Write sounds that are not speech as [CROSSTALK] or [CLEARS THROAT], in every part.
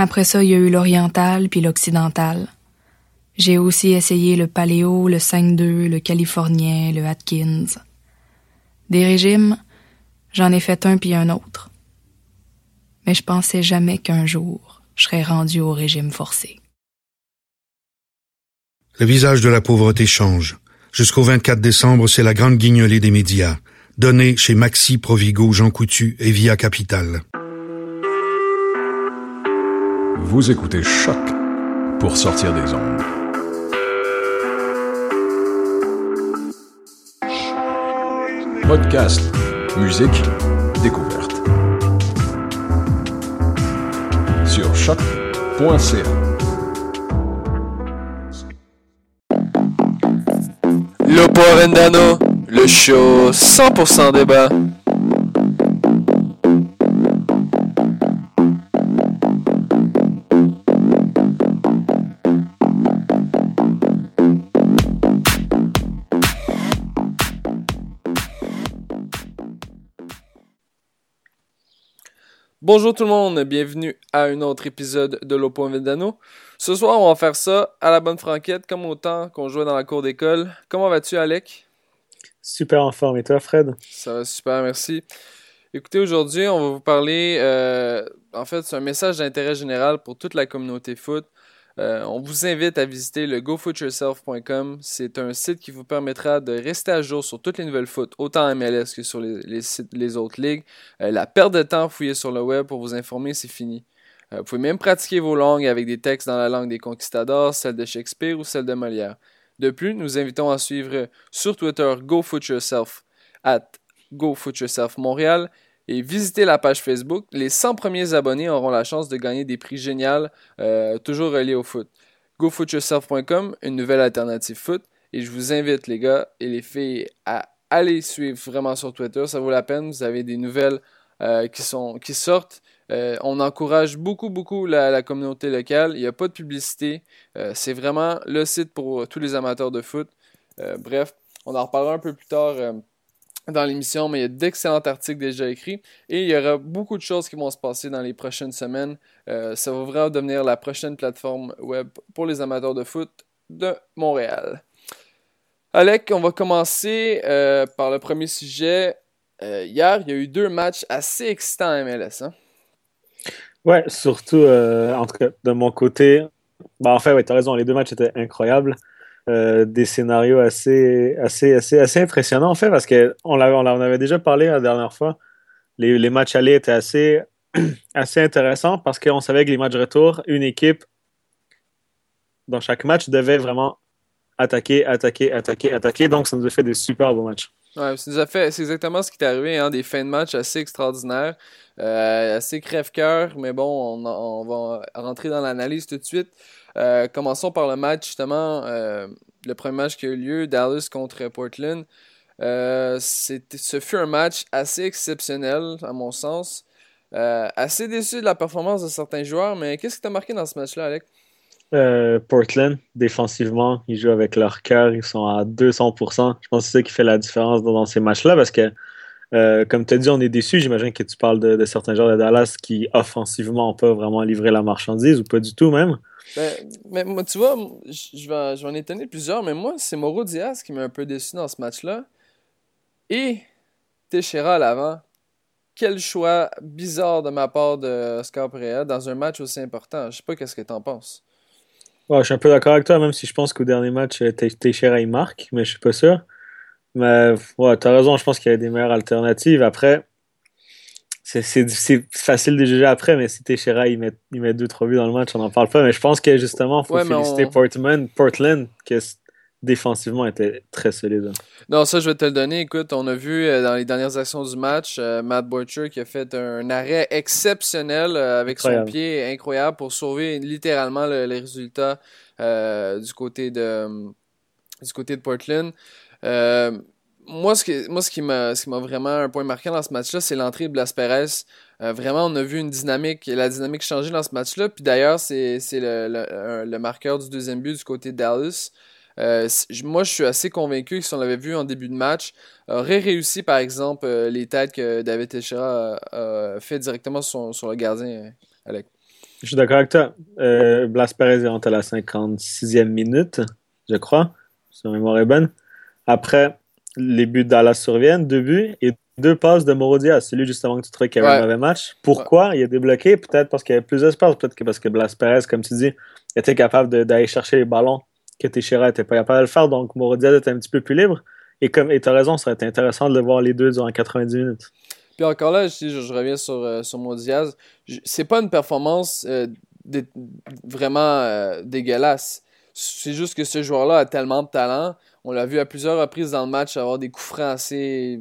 Après ça, il y a eu l'oriental puis l'occidental. J'ai aussi essayé le paléo, le 5-2, le californien, le Atkins. Des régimes, j'en ai fait un puis un autre. Mais je pensais jamais qu'un jour, je serais rendu au régime forcé. Le visage de la pauvreté change. Jusqu'au 24 décembre, c'est la grande guignolée des médias, donnée chez Maxi Provigo, Jean Coutu et Via Capital. Vous écoutez Choc pour sortir des ondes. Podcast, musique, découverte. Sur choc.ca. Lopo Vendano, le show 100% débat. Bonjour tout le monde, bienvenue à un autre épisode de Lopo Vendano. Ce soir, on va faire ça à la bonne franquette, comme autant qu'on jouait dans la cour d'école. Comment vas-tu, Alec? Super en forme. Et toi, Fred? Ça va super, merci. Écoutez, aujourd'hui, on va vous parler. Euh, en fait, c'est un message d'intérêt général pour toute la communauté foot. Euh, on vous invite à visiter le gofootyourself.com. C'est un site qui vous permettra de rester à jour sur toutes les nouvelles foot, autant MLS que sur les, autres ligues. Euh, la perte de temps fouiller sur le web pour vous informer, c'est fini. Euh, vous pouvez même pratiquer vos langues avec des textes dans la langue des conquistadors, celle de Shakespeare ou celle de Molière. De plus, nous invitons à suivre sur Twitter GoFootYourself at GoFootYourself et visiter la page Facebook. Les 100 premiers abonnés auront la chance de gagner des prix géniaux, euh, toujours reliés au foot. GoFootYourself.com, une nouvelle alternative foot. Et je vous invite, les gars et les filles, à aller suivre vraiment sur Twitter. Ça vaut la peine. Vous avez des nouvelles euh, qui, sont, qui sortent. Euh, on encourage beaucoup, beaucoup la, communauté locale. Il n'y a pas de publicité. c'est vraiment le site pour tous les amateurs de foot. bref, on en reparlera un peu plus tard dans l'émission, mais il y a d'excellents articles déjà écrits et il y aura beaucoup de choses qui vont se passer dans les prochaines semaines. Euh, ça va vraiment devenir la prochaine plateforme web pour les amateurs de foot de Montréal. Alec, on va commencer euh, par le premier sujet. Euh, hier, il y a eu deux matchs assez excitants à MLS. Hein? Ouais, surtout, en tout cas, de mon côté. Bah, en fait, ouais, tu as raison, les deux matchs étaient incroyables. Euh, des scénarios assez, assez, assez, assez impressionnants, en fait, parce qu'on on, on avait déjà parlé la dernière fois. Les, matchs allés étaient assez, [CLEARS THROAT] assez intéressants parce qu'on savait que les matchs retour, une équipe dans chaque match devait vraiment attaquer, attaquer, attaquer, attaquer. Donc, ça nous a fait des super beaux matchs. Ouais, c'est exactement ce qui est arrivé, hein, des fins de match assez extraordinaires, euh, assez crève-cœur, mais bon, on, on, va rentrer dans l'analyse tout de suite. Euh, commençons par le match, justement, euh, le premier match qui a eu lieu, Dallas contre Portland. Euh, ce fut un match assez exceptionnel, à mon sens. assez déçu de la performance de certains joueurs, mais qu'est-ce qui t'a marqué dans ce match-là, Alec? Portland, défensivement, ils jouent avec leur cœur, ils sont à 200%. Je pense que c'est ça qui fait la différence dans, ces matchs-là parce que, comme tu as dit, on est déçu. J'imagine que tu parles de, de, certains joueurs de Dallas qui, offensivement, n'ont pas vraiment livré la marchandise ou pas du tout même. Ben, mais moi, tu vois, je vais, je vais en étonner plusieurs, mais moi, c'est Mauro Diaz qui m'a un peu déçu dans ce match-là. Et Teixeira à l'avant. Quel choix bizarre de ma part de Oscar Pereira dans un match aussi important. Je sais pas qu'est-ce que tu en penses. Ouais, je suis un peu d'accord avec toi, même si je pense qu'au dernier match, Teixeira il marque, mais je suis pas sûr. Mais ouais, t'as raison, je pense qu'il y a des meilleures alternatives. Après, c'est facile de juger après, mais si Teixeira il met, il met deux, trois buts dans le match, on n'en parle pas. Mais je pense que justement, il faut féliciter Portman, Portland, qui défensivement était très solide. Non, ça, je vais te le donner. Écoute, on a vu euh, dans les dernières actions du match, euh, Matt Butcher qui a fait un arrêt exceptionnel euh, avec son pied incroyable pour sauver littéralement les résultats du côté de du côté de Portland moi, ce qui, moi, ce qui m'a, vraiment un point marquant dans ce match-là, c'est l'entrée de Blas Perez. Euh, vraiment, on a vu une dynamique, la dynamique changer dans ce match-là. Puis d'ailleurs, c'est, le, le, marqueur du deuxième but du côté de Dallas. Euh, moi, je suis assez convaincu que si on l'avait vu en début de match, aurait réussi, par exemple, euh, les têtes que David Teixeira a, fait directement sur, sur, le gardien, Alec. Je suis d'accord avec toi. Blas Perez est rentré à la 56e minute, je crois, si ma mémoire est bonne. Après, les buts de Dallas surviennent, deux buts et deux passes de Morodia, celui justement que tu trouvais qu'il y avait un mauvais match. Pourquoi il a débloqué? Peut-être parce qu'il y avait plus d'espace, peut-être que parce que Blas Perez, comme tu dis, était capable d'aller chercher les ballons que Teixeira n'était pas capable de le faire, donc Morodia était un petit peu plus libre. Et comme tu as raison, ça aurait été intéressant de le voir les deux durant 90 minutes. Puis encore là, je, je, reviens sur, euh, sur Modiaz. C'est pas une performance euh, vraiment euh, dégueulasse. C'est juste que ce joueur-là a tellement de talent on l'a vu à plusieurs reprises dans le match avoir des coups francs assez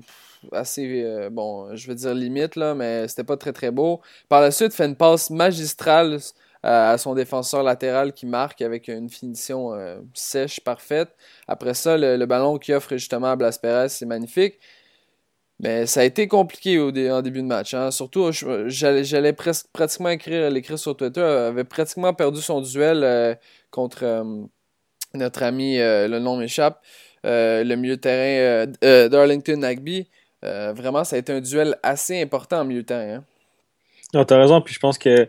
assez euh, bon, je veux dire limite là, mais c'était pas très très beau. Par la suite, fait une passe magistrale euh, à son défenseur latéral qui marque avec une finition euh, sèche parfaite. Après ça, le, ballon qu'il offre justement à Blas Perez, c'est magnifique. Mais ça a été compliqué au en début de match. Hein. Surtout, j'allais pratiquement écrire l'écrire sur Twitter, avait pratiquement perdu son duel contre notre ami, euh, le nom m'échappe, euh, le milieu de terrain euh, Darlington Nagby. vraiment, ça a été un duel assez important en milieu de terrain. Hein. Non, t'as raison, puis je pense que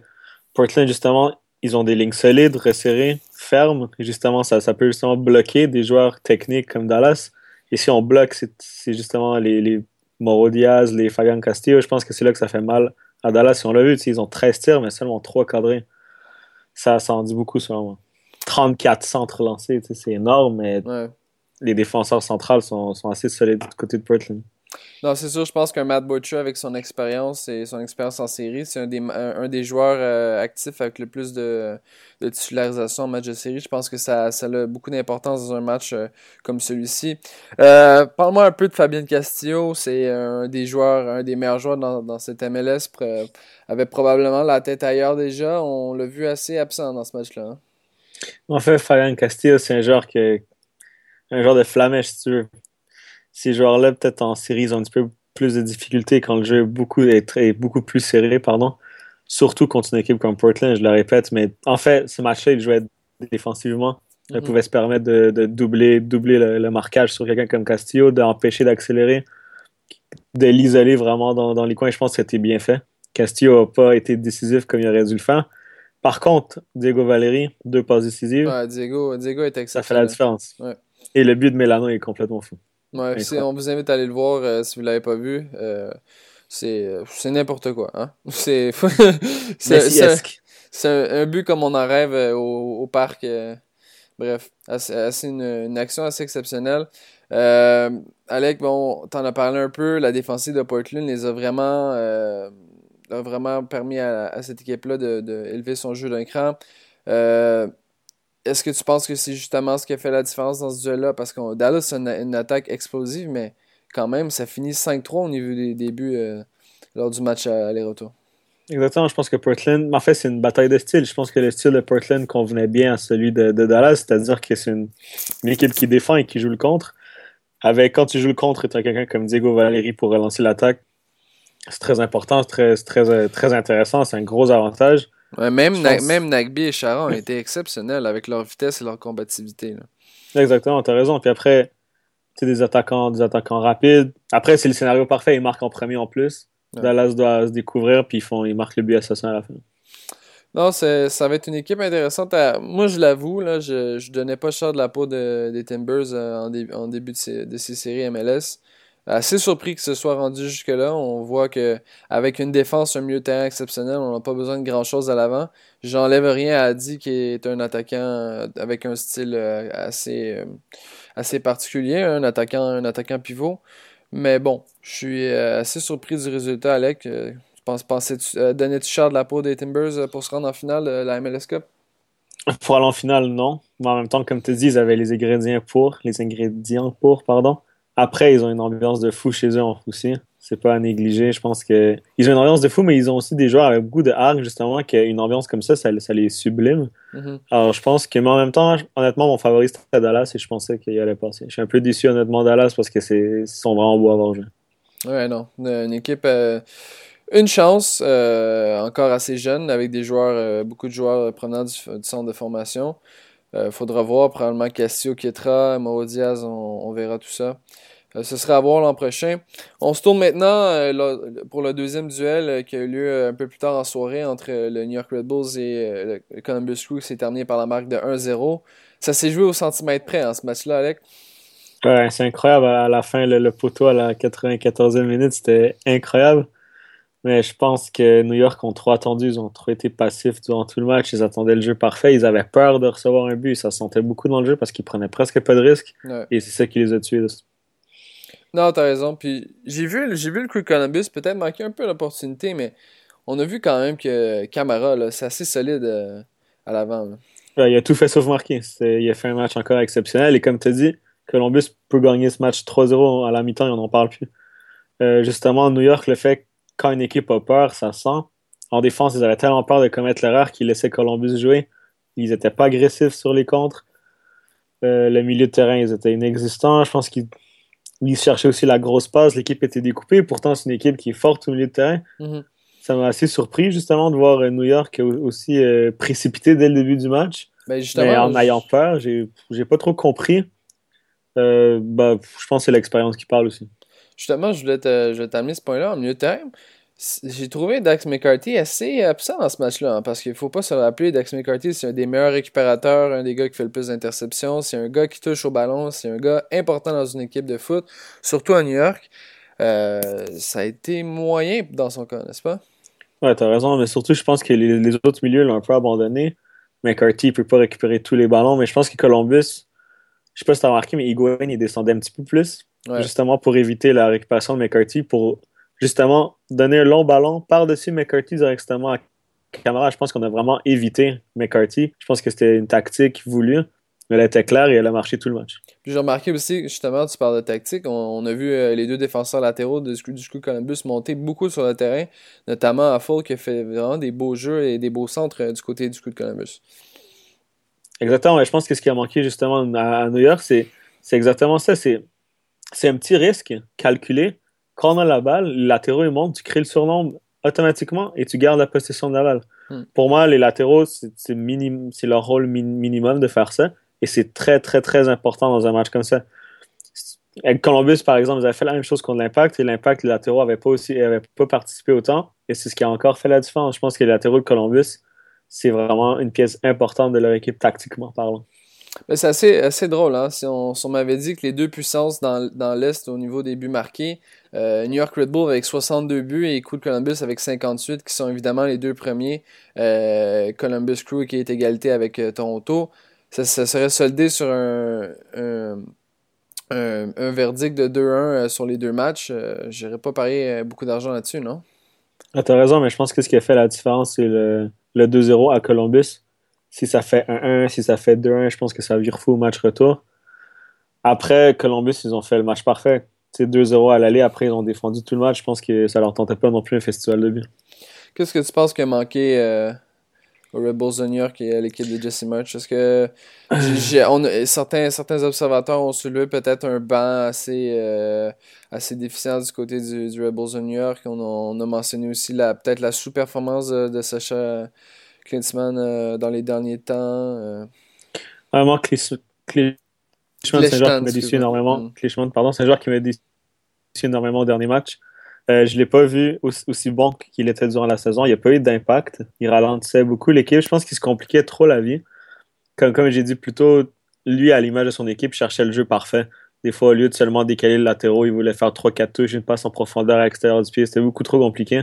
Portland, justement, ils ont des lignes solides, resserrées, fermes. Justement, ça, ça peut justement bloquer des joueurs techniques comme Dallas. Et si on bloque, c'est justement les, les Moro Diaz, les Fabian Castillo. Je pense que c'est là que ça fait mal à Dallas. Si on l'a vu, ils ont 13 tirs, mais seulement 3 cadrés. Ça, ça en dit beaucoup, selon moi. 34 centres lancés, c'est énorme, mais les défenseurs centrales sont, sont, assez solides du côté de Portland. Non, c'est sûr, je pense qu'un Matt Butcher, avec son expérience et son expérience en série, c'est un des, un, des joueurs euh, actifs avec le plus de, de, titularisation en match de série. Je pense que ça, ça a beaucoup d'importance dans un match euh, comme celui-ci. Euh, Parle-moi un peu de Fabien Castillo. C'est un des joueurs, un des meilleurs joueurs dans, dans cette MLS. avait probablement la tête ailleurs déjà. On l'a vu assez absent dans ce match-là. Hein. En fait, Fabian Castillo, c'est un joueur que un de flamèche, si tu veux. Ces joueurs-là, peut-être en série, ils ont un petit peu plus de difficultés quand le jeu est beaucoup, est, beaucoup plus serré, pardon. Surtout contre une équipe comme Portland, je le répète. Mais en fait, ce match-là, il jouait défensivement. Il mhm. pouvait se permettre de, doubler, doubler le, marquage sur quelqu'un comme Castillo, d'empêcher d'accélérer, de l'isoler vraiment dans, dans les coins. Je pense que c'était bien fait. Castillo n'a pas été décisif comme il aurait dû le faire. Par contre, Diego Valeri, deux passes décisives. Ouais, Diego, Diego est Ça fait la différence. Et le but de Melano est complètement fou. Ouais, on vous invite à aller le voir euh, si vous ne l'avez pas vu. Euh, c'est n'importe quoi. Hein? [LAUGHS] C'est [LAUGHS] c'est un, but comme on en rêve euh, au, parc. bref, c'est une, action assez exceptionnelle. Alec, bon, t'en as parlé un peu. La défensive de Portland les a vraiment a vraiment permis à, cette équipe-là de, son jeu d'un cran. Euh, est-ce que tu penses que c'est justement ce qui a fait la différence dans ce duel-là? Parce que Dallas a une, attaque explosive, mais quand même, ça finit 5-3 au niveau des débuts euh, lors du match à aller-retour. Exactement, je pense que Portland, en fait, c'est une bataille de style. Je pense que le style de Portland convenait bien à celui de, Dallas, c'est-à-dire que c'est une, équipe qui défend et qui joue le contre. Avec, quand tu joues le contre tu as quelqu'un comme Diego Valeri pour relancer l'attaque, c'est très important, c'est très, euh, très, intéressant, c'est un gros avantage. même, même Nagby et Charon ont été exceptionnels avec leur vitesse et leur combativité. Exactement, tu as raison. Puis après, c'est des attaquants, des attaquants rapides. Après, c'est le scénario parfait, ils marquent en premier en plus. Dallas doit se découvrir, puis ils, font, ils marquent le but assassin à la fin. Non, ça va être une équipe intéressante. Moi, je l'avoue, là, je, je donnais pas cher de la peau des Timbers euh, en, début de ces, de ces séries MLS. Assez surpris que ce soit rendu jusque-là. On voit que avec une défense, un milieu de terrain exceptionnel, on n'a pas besoin de grand-chose à l'avant. J'enlève rien à Adi qui est un attaquant euh, avec un style euh, assez, euh, assez particulier, un attaquant, un attaquant pivot. Mais bon, je suis assez surpris du résultat, Alec. Tu penses, pensais-tu, donner-tu cher de la peau des Timbers pour se rendre en finale la MLS Cup? Pour aller en finale, non. Mais en même temps, comme tu dis, ils avaient les ingrédients pour, les ingrédients pour, pardon. Après, ils ont une ambiance de fou chez eux aussi. C'est pas à négliger. Je pense que ils ont une ambiance de fou, mais ils ont aussi des joueurs avec beaucoup de hargne, justement, qu'une ambiance comme ça, ça, les sublime. Mm-hmm. Alors, je pense que, mais en même temps, honnêtement, mon favori c'était Dallas et je pensais qu'il allait passer. Je suis un peu déçu, honnêtement, Dallas parce que c'est sont vraiment beaux à voir jouer. Ouais, non. Une équipe. Euh, une chance, euh, encore assez jeune, avec des joueurs, euh, beaucoup de joueurs provenant du, centre de formation. Il faudra voir, probablement Cassio Kietra, Mauro Diaz, on verra tout ça. Euh, ce sera à voir l'an prochain. On se tourne maintenant euh, pour le deuxième duel euh, qui a eu lieu un peu plus tard en soirée entre le New York Red Bulls et le Columbus Crew. C'est terminé par la marque de 1-0. Ça s'est joué au centimètre près, en hein, ce match-là, Alec? Ouais, c'est incroyable. À la fin, le, poteau à la 94e minute, c'était incroyable. Mais je pense que New York ont trop attendu. Ils ont trop été passifs durant tout le match. Ils attendaient le jeu parfait. Ils avaient peur de recevoir un but. Ça se sentait beaucoup dans le jeu parce qu'ils prenaient presque pas de risques. Et c'est ça qui les a tués. Non, t'as raison. Puis j'ai vu, j'ai vu le Crew Columbus peut-être manquer un peu l'opportunité, mais on a vu quand même que Camara, c'est assez solide euh, à l'avant. il a tout fait sauf marquer. Il a fait un match encore exceptionnel. Et comme tu dit, Columbus peut gagner ce match 3-0 à la mi-temps et on n'en parle plus. Euh, justement, New York, le fait quand une équipe a peur, ça sent. En défense, ils avaient tellement peur de commettre l'erreur qu'ils laissaient Columbus jouer. Ils n'étaient pas agressifs sur les contres. Euh, le milieu de terrain, ils étaient inexistants. Je pense qu'ils ils cherchaient aussi la grosse passe, l'équipe était découpée. Pourtant, c'est une équipe qui est forte au milieu de terrain. Mhm. Ça m'a assez surpris, justement, de voir euh, New York aussi euh, précipité dès le début du match. Ben, Mais en ayant peur, j'ai pas trop compris. Euh, bah, je pense que c'est l'expérience qui parle aussi. Justement, je voulais t'amener ce point-là en milieu de terrain j'ai trouvé Dax McCarthy assez absent dans ce match-là, hein, parce qu'il faut pas se rappeler, Dax McCarthy, c'est un des meilleurs récupérateurs, un des gars qui fait le plus d'interceptions, c'est un gars qui touche au ballon, c'est un gars important dans une équipe de foot, surtout à New York. Euh, ça a été moyen dans son cas, n'est-ce pas? Ouais, t'as raison, mais surtout, je pense que les, autres milieux l'ont un peu abandonné. McCarthy, il peut pas récupérer tous les ballons, mais je pense que Columbus, je sais pas si t'as remarqué, mais Higuain, il descendait un petit peu plus, justement pour éviter la récupération de McCarthy, pour justement, donner un long ballon par-dessus McCarthy directement à Camara. Je pense qu'on a vraiment évité McCarthy. Je pense que c'était une tactique voulue. Elle était claire et elle a marché tout le match. J'ai remarqué aussi, justement, tu parles de tactique. On, a vu euh, les deux défenseurs latéraux du School Columbus monter beaucoup sur le terrain, notamment à Fall qui a fait vraiment des beaux jeux et des beaux centres euh, du côté du School Columbus. Exactement. je pense que ce qui a manqué justement à, New York, c'est exactement ça. C'est un petit risque calculé quand on a la balle, les latéraux ils montent, tu crées le surnombre automatiquement et tu gardes la possession de la balle. Hmm. Pour moi, les latéraux, c'est leur rôle minimum de faire ça. Et c'est très, très, très important dans un match comme ça. Avec Columbus, par exemple, ils avaient fait la même chose contre l'Impact et l'Impact, les latéraux n'avaient pas, aussi, pas participé autant. Et c'est ce qui a encore fait la différence. Je pense que les latéraux de Columbus, c'est vraiment une pièce importante de leur équipe tactiquement parlant. C'est assez, assez drôle. Hein? Si on, m'avait dit que les deux puissances dans, dans l'Est au niveau des buts marqués, euh, New York Red Bull avec 62 buts et Cool Columbus avec 58, qui sont évidemment les deux premiers. Euh, Columbus Crew qui est égalité avec euh, Toronto. Ça, serait soldé sur un, un, un, verdict de 2-1 sur les deux matchs. J'irais pas parier beaucoup d'argent là-dessus, non? Ah, T'as raison, mais je pense que ce qui a fait la différence, c'est le, le 2-0 à Columbus. Si ça fait 1-1, si ça fait 2-1, je pense que ça vire fou au match retour. Après, Columbus, ils ont fait le match parfait. C'est 2-0 à l'aller. Après, ils ont défendu tout le match. Je pense que ça leur tentait pas non plus un festival de but. Qu'est-ce que tu penses qui a manqué euh, aux Bulls de New York et à l'équipe de Jesse March? Est-ce que [CLEARS THROAT] certains, certains observateurs ont soulevé peut-être un banc assez, euh, assez déficient du côté du, Bulls de New York? On a, mentionné aussi peut-être la sous-performance de, Sacha Klinsmann euh, dans les derniers temps. Vraiment, Klinsmann, c'est un joueur qui m'a déçu énormément. Mm. pardon, c'est un joueur qui m'a déçu énormément au dernier match. Euh, je ne l'ai pas vu aussi, bon qu'il était durant la saison. Il n'y a pas eu d'impact. Il ralentissait beaucoup l'équipe. Je pense qu'il se compliquait trop la vie. Comme, comme j'ai dit plus tôt, lui, à l'image de son équipe, cherchait le jeu parfait. Des fois, au lieu de seulement décaler le latéraux, il voulait faire 3-4 touches, une passe en profondeur à l'extérieur du pied. C'était beaucoup trop compliqué.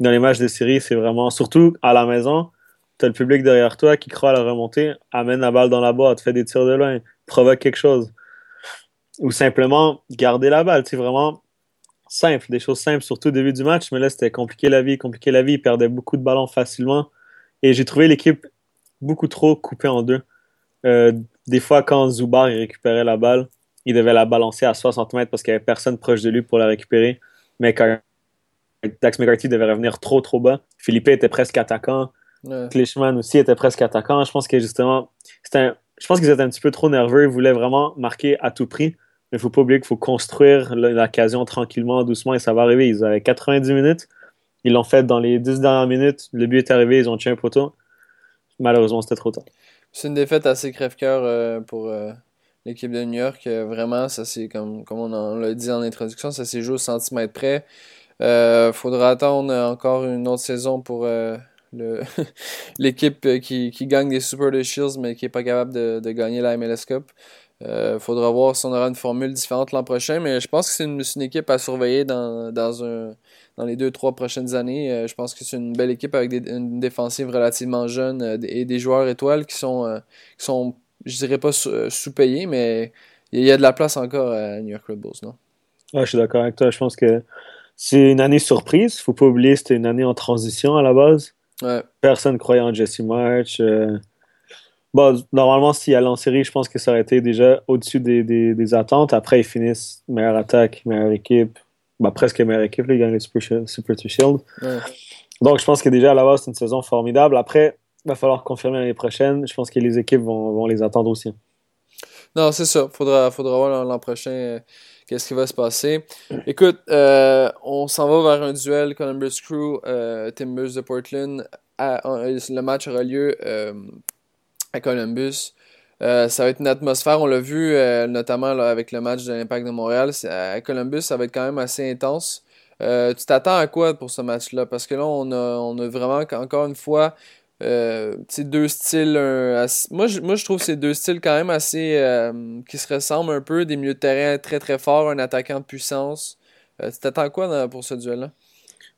Dans les matchs de série, c'est vraiment, surtout à la maison, tu as le public derrière toi qui croit à la remontée, amène la balle dans la boîte, fait des tirs de loin, provoque quelque chose. Ou simplement garder la balle. C'est vraiment simple, des choses simples, surtout au début du match. Mais là, c'était compliqué la vie, compliqué la vie. Il perdait beaucoup de ballons facilement. Et j'ai trouvé l'équipe beaucoup trop coupée en deux. Euh, des fois, quand Zubar récupérait la balle, il devait la balancer à 60 mètres parce qu'il n'y avait personne proche de lui pour la récupérer. Mais quand Dax McCarthy devait revenir trop, trop bas, Philippe était presque attaquant. Ouais. aussi était presque attaquant. Je pense que justement, je pense qu'ils étaient un petit peu trop nerveux. Ils voulaient vraiment marquer à tout prix. Mais il ne faut pas oublier qu'il faut construire l'occasion tranquillement, doucement, et ça va arriver. Ils avaient 90 minutes. Ils l'ont fait dans les 10 dernières minutes. Le but est arrivé, ils ont tué un poteau. Malheureusement, c'était trop tard. C'est une défaite assez crève-cœur euh, pour euh, l'équipe de New York. vraiment, ça c'est comme, comme on, l'a dit en introduction, ça s'est joué au centimètre près. Euh, faudra attendre encore une autre saison pour euh, [LAUGHS] l'équipe qui, qui, gagne des Super de Shields mais qui n'est pas capable de, de, gagner la MLS Cup. Euh, faudra voir si on aura une formule différente l'an prochain, mais je pense que c'est une, une, équipe à surveiller dans, dans, un, dans les deux, trois prochaines années. Euh, je pense que c'est une belle équipe avec une défensive relativement jeune euh, et des joueurs étoiles qui sont, euh, qui sont je dirais pas sous-payés, mais il y a de la place encore à New York Red Bulls, non? Je suis d'accord avec toi. Je pense que c'est une année surprise. Faut pas oublier, c'était une année en transition à la base. Ouais. Personne croyait en Jesse March. Euh... Bon, normalement, s'il allait en série, je pense que ça aurait été déjà au-dessus des, des, des, attentes. Après, ils finissent meilleure attaque, meilleure équipe. Bah, presque meilleure équipe, là, ils gagnent le Super, Super Shield. Ouais. Donc, je pense que déjà à la base, c'est une saison formidable. Après, il va falloir confirmer l'année prochaine. Je pense que les équipes vont, vont les attendre aussi. Non, c'est ça. Faudra, faudra voir l'an prochain qu'est-ce qui va se passer? Écoute, euh, on s'en va vers un duel Columbus Crew, euh, Timbers de Portland. Le match aura lieu euh, à Columbus. Ça va être une atmosphère, on l'a vu notamment avec le match de l'Impact de Montréal. À Columbus, ça va être quand même assez intense. tu t'attends à quoi pour ce match-là? Parce que là, on a, on a vraiment, encore une fois, euh, deux styles. moi, je, trouve ces deux styles quand même assez. Euh, qui se ressemblent un peu. Des milieux de terrain très très forts, un attaquant de puissance. Euh, tu t'attends quoi pour ce duel-là?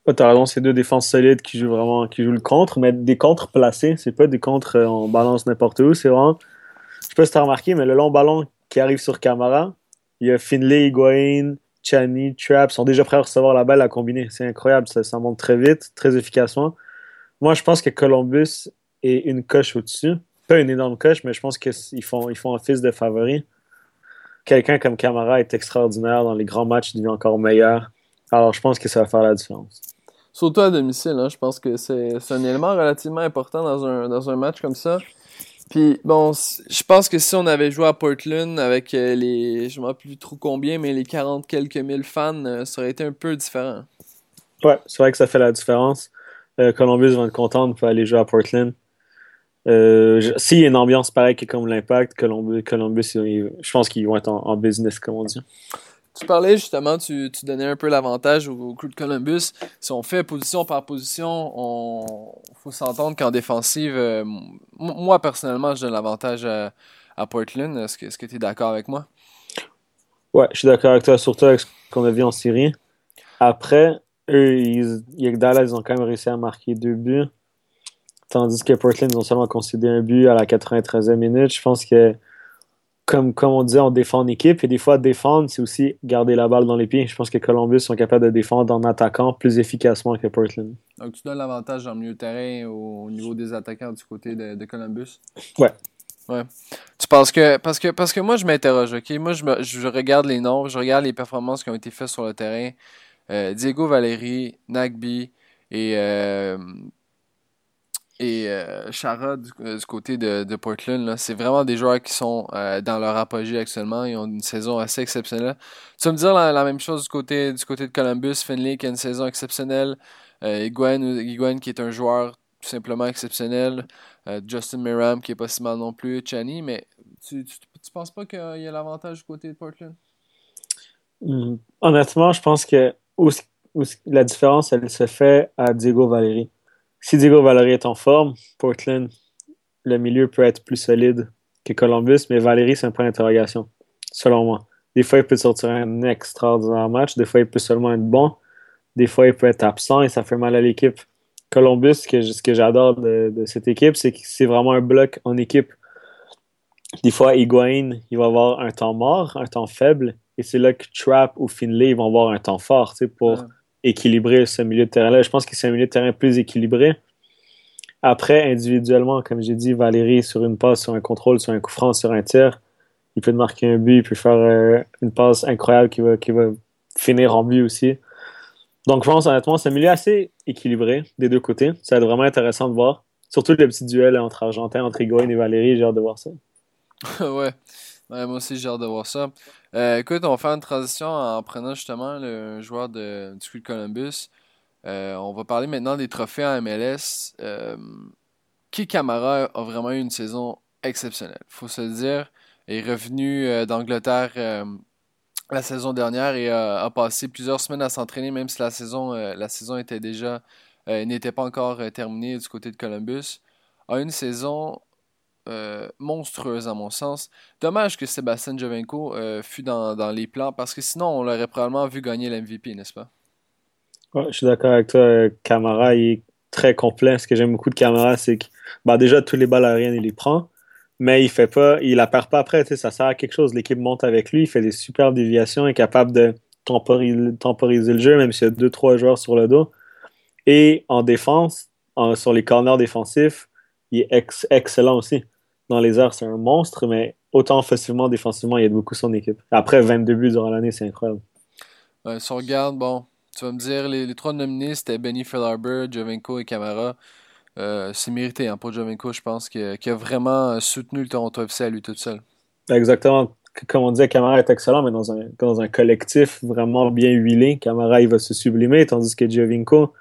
Ouais, T'as raison, c'est deux défenses solides qui jouent vraiment qui jouent le contre, mais des contres placés. C'est pas des contres en balance n'importe où. C'est vraiment. Je sais pas si t'as remarqué, mais le long ballon qui arrive sur Camara, il y a Finlay, Higuain, Chani, Trapp sont déjà prêts à recevoir la balle à combiner. C'est incroyable, ça monte très vite, très efficacement. Moi, je pense que Columbus est une coche au-dessus. Pas une énorme coche, mais je pense qu'ils font, ils font office de favori. Quelqu'un comme Camara est extraordinaire. Dans les grands matchs, il devient encore meilleur. Alors, je pense que ça va faire la différence. Surtout à domicile, hein, je pense que c'est un élément relativement important dans un, dans un match comme ça. Puis bon, je pense que si on avait joué à Portland avec euh, les, je ne sais plus trop combien, mais les 40 quelques mille fans, euh, ça aurait été un peu différent. Ouais, c'est vrai que ça fait la différence. Euh, Columbus va être content de aller jouer à Portland. Euh, S'il y a une ambiance pareille que comme l'Impact, Columbus, Columbus je pense qu'ils vont être en, business, comme on dit. Tu parlais justement, tu, tu donnais un peu l'avantage au, crew de Columbus. Si on fait position par position, on faut s'entendre qu'en défensive, euh, moi personnellement, je donne l'avantage à, à, Portland. Est-ce que tu es d'accord avec moi? Ouais, je suis d'accord avec toi, surtout avec ce qu'on a vu en Syrie. Après, eux, ils, Dallas, ils ont quand même réussi à marquer deux buts. Tandis que Portland, ils ont seulement concédé un but à la 93e minute. Je pense que, comme, comme on disait, on défend en équipe. Et des fois, défendre, c'est aussi garder la balle dans les pieds. Je pense que Columbus sont capables de défendre en attaquant plus efficacement que Portland. Donc, tu donnes l'avantage le milieu de terrain au, niveau des attaquants du côté de, de Columbus? Ouais. Ouais. Tu penses que. Parce que, parce que moi, je m'interroge, OK? Moi, je, me, je regarde les nombres, je regarde les performances qui ont été faites sur le terrain. Euh, Diego Valeri, Nagby et, euh, et euh, Chara du, côté de, Portland. C'est vraiment des joueurs qui sont dans leur apogée actuellement. Ils ont une saison assez exceptionnelle. Tu vas me dire la, même chose du côté, de Columbus. Finley qui a une saison exceptionnelle. Higuain, qui est un joueur tout simplement exceptionnel. Justin Miram qui est pas si mal non plus. Chani, mais tu, tu, tu penses pas qu'il y a l'avantage du côté de Portland? Hmm. Honnêtement, je pense que où, la différence, elle se fait à Diego Valeri. Si Diego Valeri est en forme, Portland, le milieu peut être plus solide que Columbus, mais Valeri, c'est un point d'interrogation, selon moi. Des fois, il peut sortir un extraordinaire match. Des fois, il peut seulement être bon. Des fois, il peut être absent et ça fait mal à l'équipe. Columbus, ce que, j'adore de, cette équipe, c'est que c'est vraiment un bloc en équipe. Des fois, Higuain, il va avoir un temps mort, un temps faible, et c'est là que Trap ou Finlay vont avoir un temps fort pour équilibrer ce milieu de terrain-là. Je pense que c'est un milieu de terrain plus équilibré. Après, individuellement, comme j'ai dit, Valérie, sur une passe, sur un contrôle, sur un coup franc, sur un tir, il peut marquer un but, il peut faire euh, une passe incroyable qui va, qui va finir en but aussi. Donc, je pense honnêtement, c'est un milieu assez équilibré des deux côtés. Ça va être vraiment intéressant de voir. Surtout le petit duel entre Argentins, entre Higuain et Valérie, j'ai hâte de voir ça. [LAUGHS] ouais. Moi aussi, j'ai hâte de voir ça. Euh, écoute, on va faire une transition en prenant justement le joueur de, du School Columbus. Euh, on va parler maintenant des trophées en MLS. Euh, Qui a vraiment eu une saison exceptionnelle, faut se le dire. Il est revenu euh, d'Angleterre la saison dernière et a passé plusieurs semaines à s'entraîner, même si la saison, la saison était déjà n'était pas encore terminée du côté de Columbus. A une saison monstrueuse à mon sens. Dommage que Sébastien Jovenko fût dans, dans, les plans parce que sinon on l'aurait probablement vu gagner l'MVP, n'est-ce pas? je suis d'accord avec toi. Camara, il est très complet. Ce que j'aime beaucoup de Camara, c'est que bah, déjà, tous les balles aériennes, il les prend, mais il fait pas, il la perd pas après. Ça sert à quelque chose. L'équipe monte avec lui, il fait des superbes déviations, il est capable de temporiser, le jeu, même s'il y a deux, trois joueurs sur le dos. Et en défense, sur les corners défensifs, il est excellent aussi. Dans les airs, c'est un monstre, mais autant offensivement, défensivement, il aide beaucoup son équipe. Après 22 buts durant l'année, c'est incroyable. si on regarde, bon, tu vas me dire, les, trois nominés, c'était Benny Philharber, Jovenko et Camara. Euh, c'est mérité hein, pour Jovenko, je pense, qui, a vraiment soutenu le Toronto FC à lui tout seul. Exactement. Comme on disait, Camara est excellent, mais dans un, dans un collectif vraiment bien huilé, Camara, il va se sublimer, tandis que Jovinko,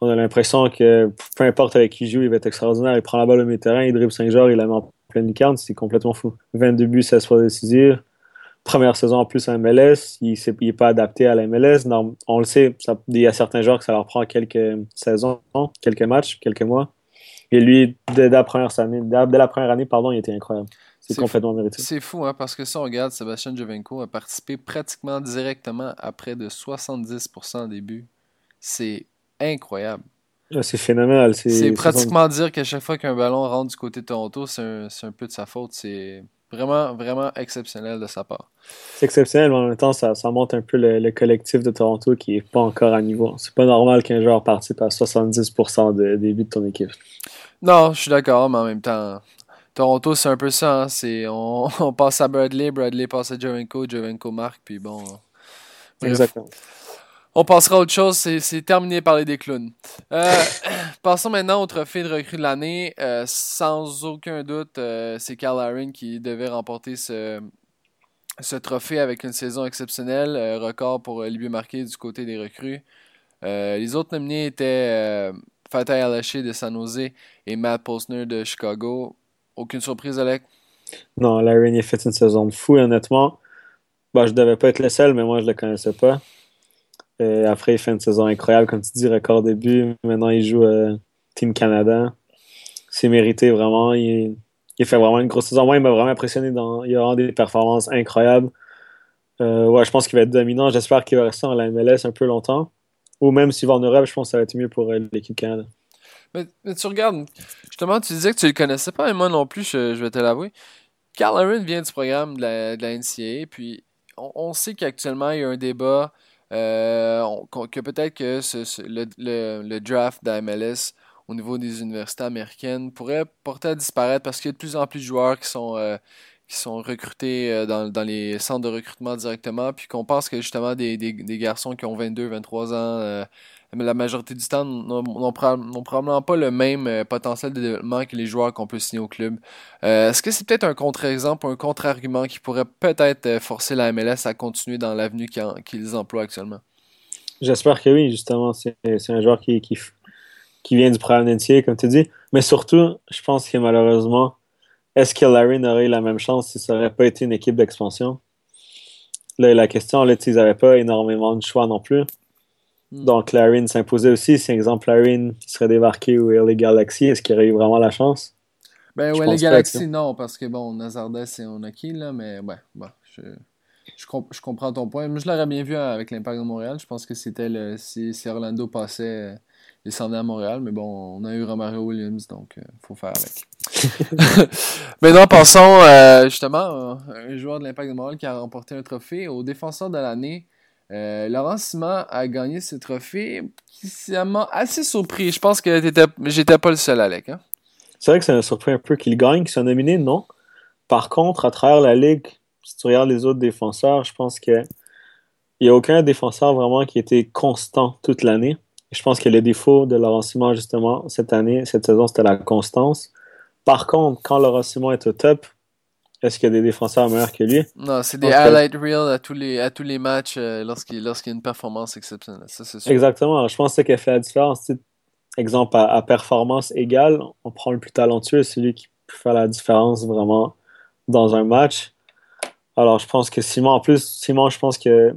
on a l'impression que peu importe avec qui il joue, il va être extraordinaire. Il prend la balle au milieu terrain, il dribble 5 joueurs, il la met en pleine lucarne, c'est complètement fou. 22 buts, 16 fois décisives première saison en plus à MLS, il n'est pas adapté à la MLS. on le sait, il y a certains joueurs que ça leur prend quelques saisons, quelques matchs, quelques mois. Et lui, dès, la première année, dès la première année, pardon, il était incroyable. C'est complètement mérité. C'est fou, hein, parce que si on regarde, Sébastien Jovenko a participé pratiquement directement à près de 70% des buts. C'est incroyable. Ah, c'est phénoménal. C'est pratiquement dire qu'à chaque fois qu'un ballon rentre du côté de Toronto, c'est un, un, peu de sa faute. C'est Vraiment, vraiment exceptionnel de sa part. C'est exceptionnel, mais en même temps, ça, ça montre un peu le, collectif de Toronto qui n'est pas encore à niveau. C'est pas normal qu'un joueur participe à 70% des buts de ton équipe. Non, je suis d'accord, mais en même temps, Toronto, c'est un peu ça. Hein. C'est, on, [LAUGHS] passe à Bradley, Bradley passe à Jovenko, Jovenko marque, puis bon. Exactement. On passera à autre chose, c'est terminé par les déclowns. Euh, [COUGHS] passons maintenant au trophée de recrue de l'année. Euh, sans aucun doute, euh, c'est Carl Aaron qui devait remporter ce, trophée avec une saison exceptionnelle, record pour les buts marqués du côté des recrues. les autres nominés étaient Fatah Alaché de San Jose et Matt Posner de Chicago. Aucune surprise, Alec? Non, Larry a fait une saison de fou, honnêtement. Bah, je devais pas être le seul, mais moi, je le connaissais pas. Euh, après, il fait une saison incroyable, comme tu dis, record début. Maintenant, il joue euh, Team Canada. C'est mérité, vraiment. Il, fait vraiment une grosse saison. Moi, il m'a vraiment impressionné. Dans, il a vraiment des performances incroyables. Euh, ouais, je pense qu'il va être dominant. J'espère qu'il va rester dans la MLS un peu longtemps. Ou même s'il va en Europe, je pense que ça va être mieux pour l'équipe Canada. Mais, tu regardes, justement, tu disais que tu le connaissais pas, et moi non plus, je, vais te l'avouer. Carl Aaron vient du programme de la, de NCAA, puis on, on sait qu'actuellement, il y a un débat euh, que peut-être que le, draft d'AMLS au niveau des universités américaines pourrait porter à disparaître parce qu'il y a de plus en plus de joueurs qui sont, euh, qui sont recrutés euh, dans, les centres de recrutement directement, puis qu'on pense que justement des, garçons qui ont 22, 23 ans la majorité du temps n'ont probablement pas le même euh, potentiel de développement que les joueurs qu'on peut signer au club. Euh, est-ce que c'est peut-être un contre-exemple, un contre-argument qui pourrait peut-être euh, forcer la MLS à continuer dans l'avenue qu'ils emploient actuellement? J'espère que oui, justement. C'est un joueur qui, vient du programme entier, comme tu dis. Mais surtout, je pense que malheureusement, est-ce que Larry aurait eu la même chance si ça n'aurait pas été une équipe d'expansion? Là, la question, là, ils n'avaient pas énormément de choix non plus. Hmm. Donc, Larin s'imposait aussi. Si, exemple, Larin serait débarqué ou LA Galaxy, est-ce qu'il aurait eu vraiment la chance? Ben, ou LA Galaxy, non, parce que bon, Nazardes et Onaki, là, mais ouais, bon, je... Je, je, comprends ton point. Moi, je l'aurais bien vu avec l'Impact de Montréal. Je pense que c'était le. Si, Orlando passait, il s'en à Montréal. Mais bon, on a eu Romario Williams, donc il faut faire avec. [LAUGHS] Maintenant, passons justement un joueur de l'Impact de Montréal qui a remporté un trophée au défenseur de l'année. Euh, Laurent Simon a gagné ce trophée qui m'a assez surpris. Je pense que j'étais pas le seul, Alec. Hein? C'est vrai que ça m'a surpris un peu qu'il gagne, qu'il soit nominé, non. Par contre, à travers la Ligue, si tu regardes les autres défenseurs, je pense qu'il n'y a aucun défenseur vraiment qui était constant toute l'année. Je pense que le défaut de Laurent Simon, justement, cette année, cette saison, c'était la constance. Par contre, quand Laurent Simon est au top, est-ce qu'il y a des défenseurs meilleurs que lui? Non, c'est des highlight reels à tous les, à tous les matchs euh, lorsqu'il y a une performance exceptionnelle. Ça, sûr. Exactement. Je pense que c'est ce qui a fait la différence. exemple, à, performance égale, on prend le plus talentueux, celui qui peut faire la différence vraiment dans un match. Alors, je pense que Simon, en plus, Simon, je pense qu'il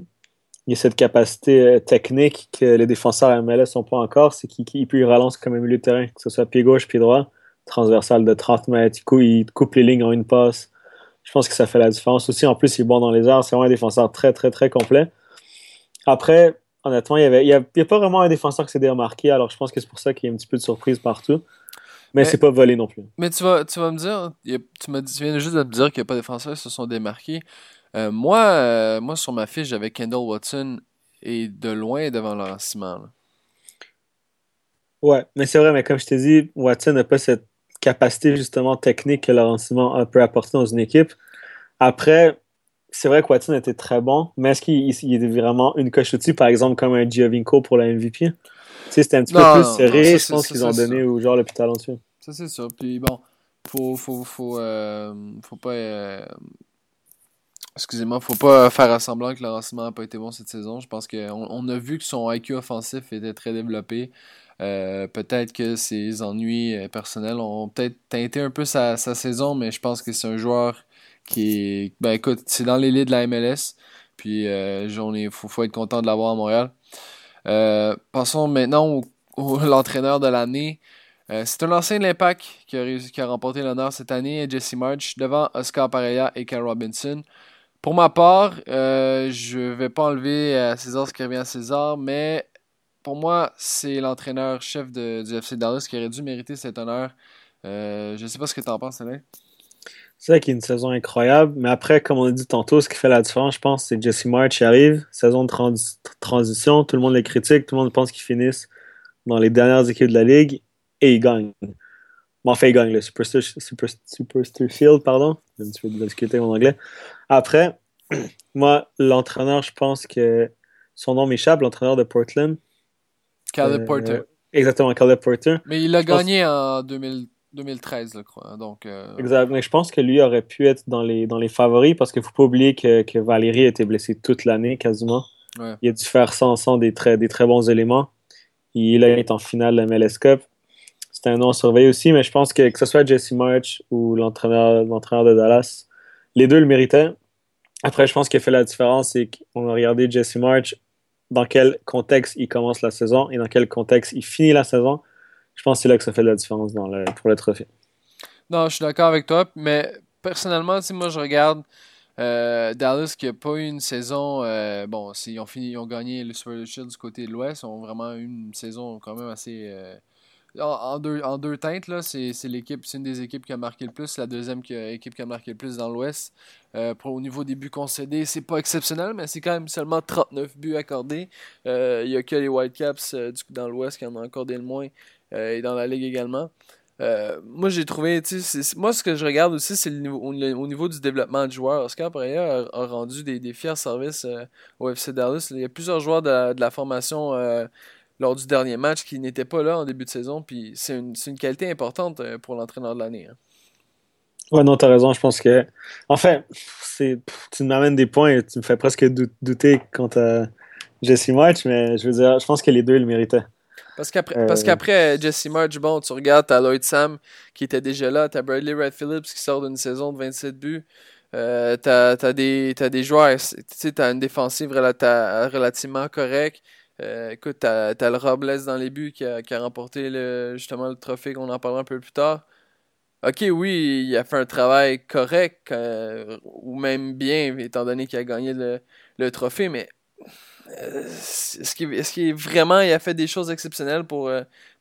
y a cette capacité euh, technique que les défenseurs MLS n'ont pas encore, c'est qu'il peut y relancer comme un milieu de terrain, que ce soit pied gauche, pied droit, transversal de 30 mètres, il coupe les lignes en une passe je pense que ça fait la différence aussi. En plus, il est bon dans les airs. C'est vraiment un défenseur très, très, très complet. Après, honnêtement, il n'y a, pas vraiment un défenseur qui s'est démarqué. Alors, je pense que c'est pour ça qu'il y a un petit peu de surprise partout. Mais, c'est pas volé non plus. Mais tu vas, tu vas me dire, tu, viens juste de me dire qu'il n'y a pas de défenseurs qui se sont démarqués. Euh, moi, euh, moi, sur ma fiche, j'avais Kendall Watson et de loin devant Laurent Simon. Ouais, mais c'est vrai, mais comme je t'ai dit, Watson n'a pas cette capacité justement technique que Laurent Simon peut apporter dans une équipe. Après, c'est vrai que Watson était très bon, mais est-ce qu'il est vraiment une coche au-dessus, par exemple, comme un Giovinco pour la MVP? c'était un petit peu plus serré, je pense qu'ils ont donné au joueur le plus talentueux. Ça, c'est ça. Puis bon, faut, faut, faut, euh, faut pas. Euh, excusez-moi, faut pas faire semblant que Laurent Simon n'a pas été bon cette saison. Je pense qu'on on a vu que son IQ offensif était très développé. Euh, peut-être que ses ennuis euh, personnels ont peut-être teinté un peu sa, saison, mais je pense que c'est un joueur qui est. Ben écoute, c'est dans l'élite de la MLS. Puis il faut, être content de l'avoir à Montréal. Euh, passons maintenant au, [LAUGHS] l'entraîneur de l'année. c'est un ancien de l'Impact qui a, remporté l'honneur cette année, Jesse March, devant Oscar Pareja et Cal Robinson. Pour ma part, je ne vais pas enlever à César ce qui revient à César, mais pour moi, c'est l'entraîneur-chef du FC Dallas qui aurait dû mériter cet honneur. Euh, je ne sais pas ce que tu en penses, Alain. C'est vrai qu'il y a une saison incroyable, mais après, comme on a dit tantôt, ce qui fait la différence, je pense, c'est Jesse March qui arrive, saison de transition, tout le monde les critique, tout le monde pense qu'ils finissent dans les dernières équipes de la ligue, et ils gagnent. Bon, enfin, ils gagnent le Superstar, Field, pardon. J'ai un petit peu de discuter mon anglais. Après, [CLEARS THROAT] moi, l'entraîneur, je pense que son nom m'échappe, l'entraîneur de Portland, Caleb euh, Porter. Exactement, Caleb Porter. Mais il a gagné en 2013, je crois. Donc, euh, Exact. Mais je pense que lui aurait pu être dans les, dans les favoris parce qu'il ne faut pas oublier que, que Valérie a été blessé toute l'année quasiment. Il a dû faire sans, sans des, très, des très bons éléments. Il est en finale de la MLS Cup. C'était un nom surveillé aussi, mais je pense que que ce soit Jesse March ou l'entraîneur de Dallas, les deux le méritaient. Après, je pense qu'il a fait la différence, c'est qu'on a regardé Jesse March dans quel contexte il commence la saison et dans quel contexte il finit la saison, je pense que c'est là que ça fait la différence dans le, pour le trophée. Non, je suis d'accord avec toi, mais personnellement, si moi je regarde euh, Dallas qui n'a pas eu une saison, euh, bon, ils ont fini, ils ont gagné le Super Shield du côté de l'Ouest, ils ont vraiment eu une saison quand même assez euh, en, deux, en deux teintes, là, c'est, l'équipe, c'est une des équipes qui a marqué le plus, la deuxième équipe qui a marqué le plus dans l'Ouest. Euh, pour, au niveau des buts concédés, c'est pas exceptionnel, mais c'est quand même seulement 39 buts accordés. Euh, il y a que les Whitecaps euh, dans l'Ouest qui en ont accordé le moins, et dans la Ligue également. moi, j'ai trouvé, moi, ce que je regarde aussi, c'est au, niveau du développement de joueurs. Oscar Pereira a, a rendu des, fiers services au FC Dallas. Il y a plusieurs joueurs de la formation lors du dernier match qui n'était pas là en début de saison. Puis c'est une, une, qualité importante euh, pour l'entraîneur de l'année. Hein. Ouais, non, t'as raison. Je pense que. En fait, c'est, tu m'amènes des points et tu me fais presque douter quant à Jesse March, mais je veux dire, je pense que les deux le méritaient. Parce qu'après, parce euh, qu'après Jesse March, bon, tu regardes, t'as Lloyd Sam qui était déjà là, t'as Bradley Red Phillips qui sort d'une saison de 27 buts. Euh, t'as, as des, as des joueurs, tu sais, t'as une défensive relativement correcte. Euh, écoute, t'as as le Robles dans les buts qui a, remporté justement le trophée qu'on en parlera un peu plus tard. ok, oui, il a fait un travail correct, euh, ou même bien, étant donné qu'il a gagné le, trophée, mais euh, est-ce qu'il est, vraiment il a fait des choses exceptionnelles pour,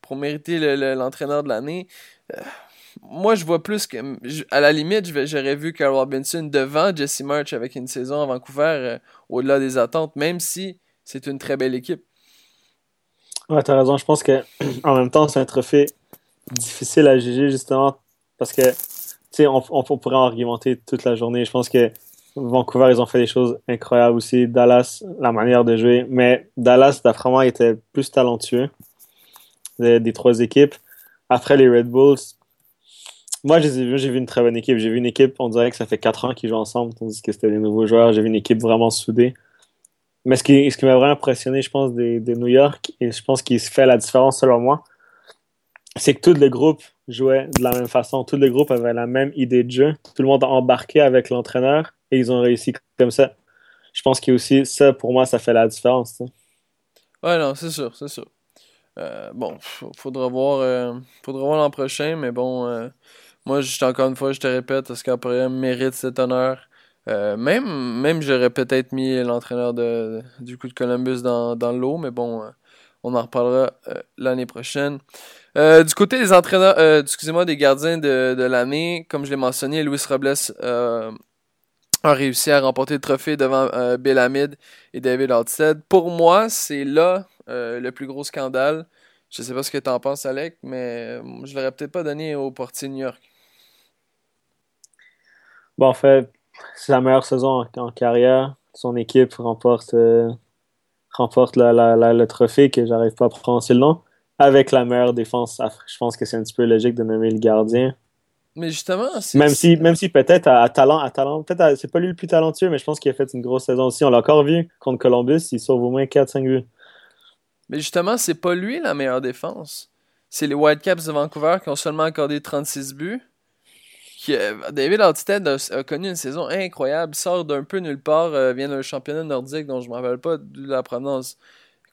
pour mériter l'entraîneur de l'année? moi, je vois plus que. À la limite, j'aurais vu Carl Robinson devant Jesse March avec une saison à Vancouver au-delà des attentes, même si c'est une très belle équipe. Ouais, t'as raison. Je pense que [CLEARS THROAT] en même temps, c'est un trophée difficile à juger justement parce que, tu sais, on, pourrait en argumenter toute la journée. Je pense que Vancouver, ils ont fait des choses incroyables aussi. Dallas, la manière de jouer. Mais Dallas, d'après moi, était plus talentueux des, trois équipes. Après les Red Bulls, moi, j'ai vu, vu une très bonne équipe. J'ai vu une équipe, on dirait que ça fait quatre ans qu'ils jouent ensemble, tandis que c'était des nouveaux joueurs. J'ai vu une équipe vraiment soudée. Mais ce qui, ce qui m'a vraiment impressionné, je pense, des, New York, et je pense qu'il se fait la différence selon moi, c'est que tout le groupe jouait de la même façon. Tout le groupe avait la même idée de jeu. Tout le monde a embarqué avec l'entraîneur et ils ont réussi comme ça. Je pense que aussi, ça, pour moi, ça fait la différence. Ouais, non, c'est sûr, c'est sûr. Euh, bon, faudra voir, euh, faudra voir l'an prochain, mais bon, euh, moi, encore une fois, je te répète, Oscar mérite cet honneur. Même, même j'aurais peut-être mis l'entraîneur de, du coup de Columbus dans, dans l'eau, mais bon, on en reparlera l'année prochaine. Euh, du côté des entraîneurs, euh, excusez-moi, des gardiens de, de l'année, comme je l'ai mentionné, Luis Robles euh, a réussi à remporter le trophée devant Bill Hamid et David Altsted. Pour moi, c'est là le plus gros scandale. Je sais pas ce que tu en penses, Alec, mais je l'aurais peut-être pas donné au portier New York. Bon, en fait, la meilleure saison en, carrière. Son équipe remporte, remporte le trophée que j'arrive pas à prononcer le nom avec la meilleure défense, je pense que c'est un petit peu logique de nommer le gardien. Mais justement, même si, même si peut-être à, talent, à talent, peut-être c'est pas lui le plus talentueux, mais je pense qu'il a fait une grosse saison aussi. On l'a encore vu contre Columbus, il sauve au moins 4-5 buts. Mais justement, c'est pas lui la meilleure défense. C'est les Whitecaps de Vancouver qui ont seulement accordé 36 buts. David Altstead a, connu une saison incroyable, sort d'un peu nulle part, euh, vient d'un championnat nordique dont je ne me rappelle pas de la provenance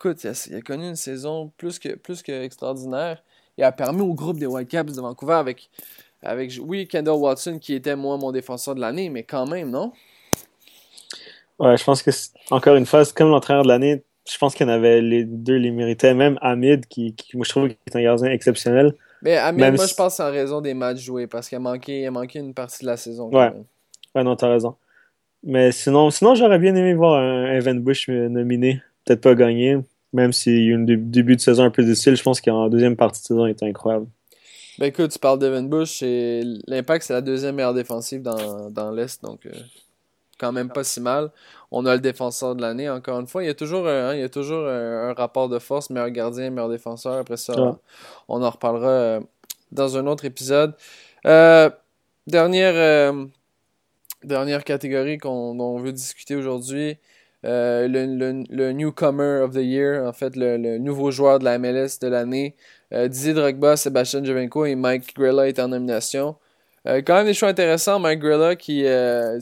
écoute, il a, connu une saison plus que, plus que extraordinaire. Il a permis au groupe des Whitecaps de Vancouver avec, avec, oui, Kendall Watson qui était moi mon défenseur de l'année, mais quand même, non? Ouais, je pense que, encore une fois, comme l'entraîneur de l'année, je pense qu'il y en avait les deux les méritait. Même Hamid, qui, moi je trouve est un gardien exceptionnel. Mais moi je pense en raison des matchs joués, parce qu'il a manqué, a manqué une partie de la saison. Ouais. ouais, non, t'as raison. Mais sinon, sinon j'aurais bien aimé voir un Evan Bush nominé. Peut-être pas gagné, même s'il y a eu un début de saison un peu difficile, je pense qu'en deuxième partie de saison, il était incroyable. Ben écoute, tu parles d'Evan Bush, et l'impact, c'est la deuxième meilleure défensive dans, dans l'Est, donc euh, quand même pas si mal. On a le défenseur de l'année, encore une fois. Il y a toujours, un, il y a toujours un, rapport de force, meilleur gardien, meilleur défenseur. Après ça, on en reparlera euh, dans un autre épisode. Euh, dernière, dernière catégorie qu'on, dont on veut discuter aujourd'hui. Euh, le, le, Newcomer of the Year, en fait, le, nouveau joueur de la MLS de l'année. Euh, Didier Drogba, Sébastien Jovenko et Mike Grella étaient en nomination. Euh, quand même des choix intéressants. Mike Grella, qui, un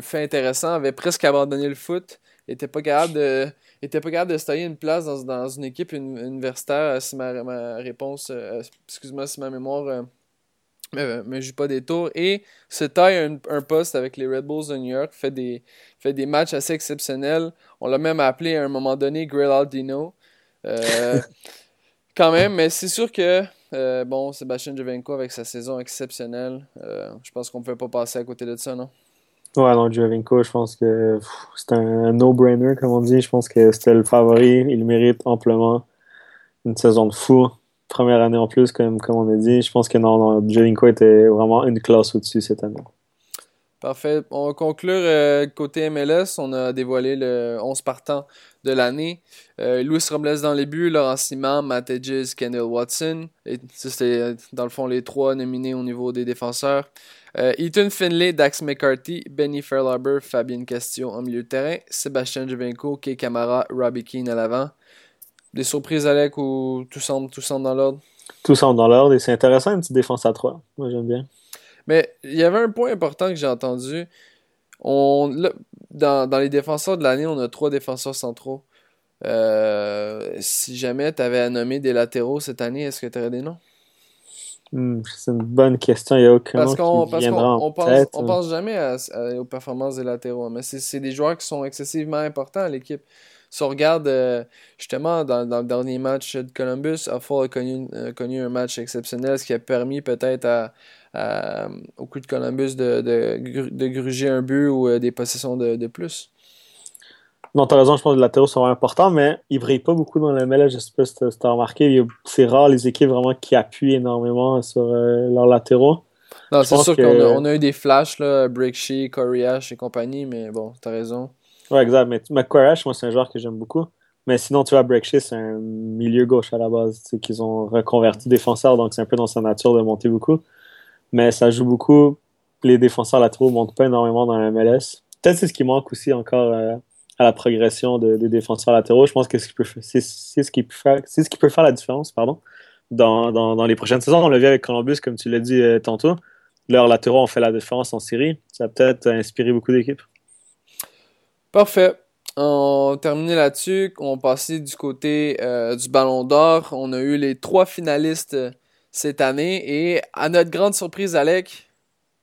fait intéressant, avait presque abandonné le foot. Était pas capable de, était pas capable de se tailler une place dans, dans une équipe universitaire, si ma, ma réponse, excuse-moi, si ma mémoire mais, mais joue pas des tours. Et se taille un, un, poste avec les Red Bulls de New York, fait des, fait des matchs assez exceptionnels. On l'a même appelé à un moment donné Grill Aldino. Euh, [LAUGHS] quand même, mais c'est sûr que euh, bon, Sébastien Jovenko avec sa saison exceptionnelle, euh, je pense qu'on ne peut pas passer à côté de ça, non? Ouais, non, Jovenko, je pense que c'est un no-brainer, comme on dit. Je pense que c'était le favori. Il mérite amplement une saison de fou première année en plus, comme, comme on a dit. Je pense que non, non Jovinko était vraiment une classe au-dessus cette année. Parfait. On va conclure euh, côté MLS. On a dévoilé le 11 partant de l'année. Euh, Louis Robles dans les buts, Laurent Simon, Matt Edges, Kendall Watson. Et ça, c'était dans le fond les trois nominés au niveau des défenseurs. Euh, Ethan Finlay, Dax McCarthy, Benny Fairlarber, Fabien Castillo en milieu de terrain, Sébastien Jovenko, Kay Camara, Robbie Keane à l'avant. Des surprises, Alec, ou tout semble, tout semble dans l'ordre? Tout semble dans l'ordre et c'est intéressant, une petite défense à trois. Moi, j'aime bien. Mais il y avait un point important que j'ai entendu. On, dans, dans, les défenseurs de l'année, on a trois défenseurs centraux. Euh, si jamais tu avais à nommer des latéraux cette année, est-ce que tu aurais des noms? Hmm, c'est une bonne question. Il n'y a aucun Parce qu'on qui viendra en pense, tête. on pense jamais à- à- aux performances des latéraux, mais c'est c'est des joueurs qui sont excessivement importants à l'équipe. Si on regarde euh, justement dans, dans le dernier match de Columbus, Huffle a connu, a connu un match exceptionnel, ce qui a permis peut-être à, à- au coup de Columbus de, de, gru- de gruger un but ou euh, des possessions de, de plus. Non, t'as raison, je pense que les latéraux sont importants, mais ils brillent pas beaucoup dans le MLS. Je sais pas si t'as remarqué. C'est rare les équipes vraiment qui appuient énormément sur euh, leurs latéraux. Non, c'est sûr qu'on a, eu des flashs, là, Shea, Corey Ash et compagnie, mais bon, t'as raison. Ouais, exact. Mais McQuarrie, moi, c'est un joueur que j'aime beaucoup. Mais sinon, tu vois, Breakshea, c'est un milieu gauche à la base. Qu'ils ont reconverti défenseur, donc c'est un peu dans sa nature de monter beaucoup. Mais ça joue beaucoup. Les défenseurs latéraux ne montent pas énormément dans la MLS. Peut-être c'est ce qui manque aussi encore euh, à la progression de- des défenseurs latéraux. Je pense que c'est ce qui peut faire, la différence, pardon, dans, les prochaines saisons. On l'a vu avec Columbus, comme tu l'as dit euh, tantôt. Leurs latéraux ont fait la différence en série. Ça a peut-être inspiré beaucoup d'équipes. Parfait. On terminait là-dessus. On passait du côté euh, du Ballon d'Or. On a eu les trois finalistes euh, cette année. Et à notre grande surprise, Alec,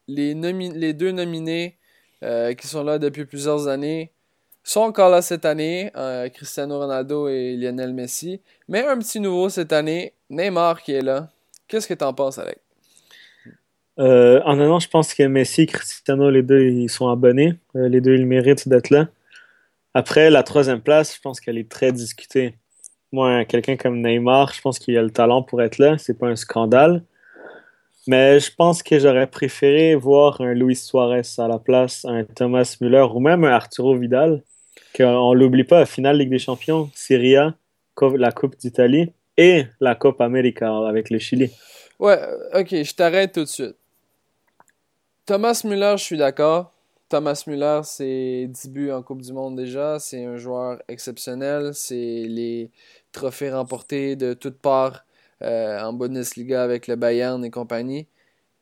les, deux nominés euh, qui sont là depuis plusieurs années sont encore là cette année. Cristiano Ronaldo et Lionel Messi. Mais un petit nouveau cette année, Neymar qui est là. Qu'est-ce que t'en penses, Alec? En un an, je pense que Messi et Cristiano, les deux, ils sont abonnés. Les deux, ils méritent d'être là. Après, la troisième place, je pense qu'elle est très discutée. Moi, quelqu'un comme Neymar, je pense qu'il a le talent pour être là. C'est pas un scandale. Mais je pense que j'aurais préféré voir un Luis Suarez à la place, un Thomas Müller ou même un Arturo Vidal. Qu'on l'oublie pas, finale Ligue des Champions, Serie A, la Coupe d'Italie et la Coupe América avec le Chili. Ouais, ok, je t'arrête tout de suite. Thomas Müller, je suis d'accord. Thomas Müller, c'est 10 buts en Coupe du Monde déjà. C'est un joueur exceptionnel. C'est les trophées remportés de toutes parts euh, en Bundesliga avec le Bayern et compagnie.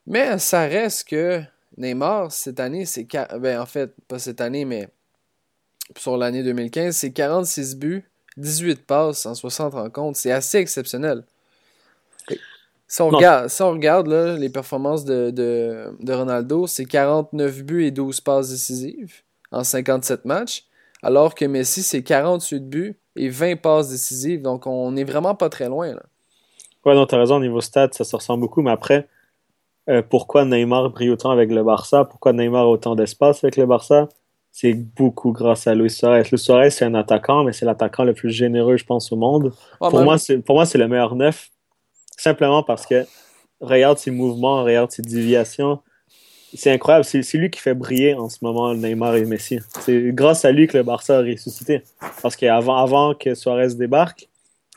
Mais ça reste que Neymar, cette année, c'est. Ben, pas cette année, mais sur l'année 2015, c'est 46 buts, 18 passes en 60 rencontres. C'est assez exceptionnel. Si on regarde, si on regarde là, les performances de, de, de Ronaldo, c'est 49 buts et 12 passes décisives en 57 matchs, alors que Messi, c'est 48 buts et 20 passes décisives. Donc, on n'est vraiment pas très loin. Là. Ouais, non, t'as raison, au niveau stade, ça se ressemble beaucoup, mais après, euh, pourquoi Neymar brille autant avec le Barça? Pourquoi Neymar a autant d'espace avec le Barça? C'est beaucoup grâce à Luis Suarez. Luis Suarez, c'est un attaquant, mais c'est l'attaquant le plus généreux, je pense, au monde. Pour, même- moi, c'est, pour moi, c'est le meilleur neuf, simplement parce que regarde ses mouvements, regarde ses déviations. C'est incroyable. C'est, lui qui fait briller en ce moment Neymar et Messi. C'est grâce à lui que le Barça a ressuscité. Parce qu'avant avant que Suarez débarque,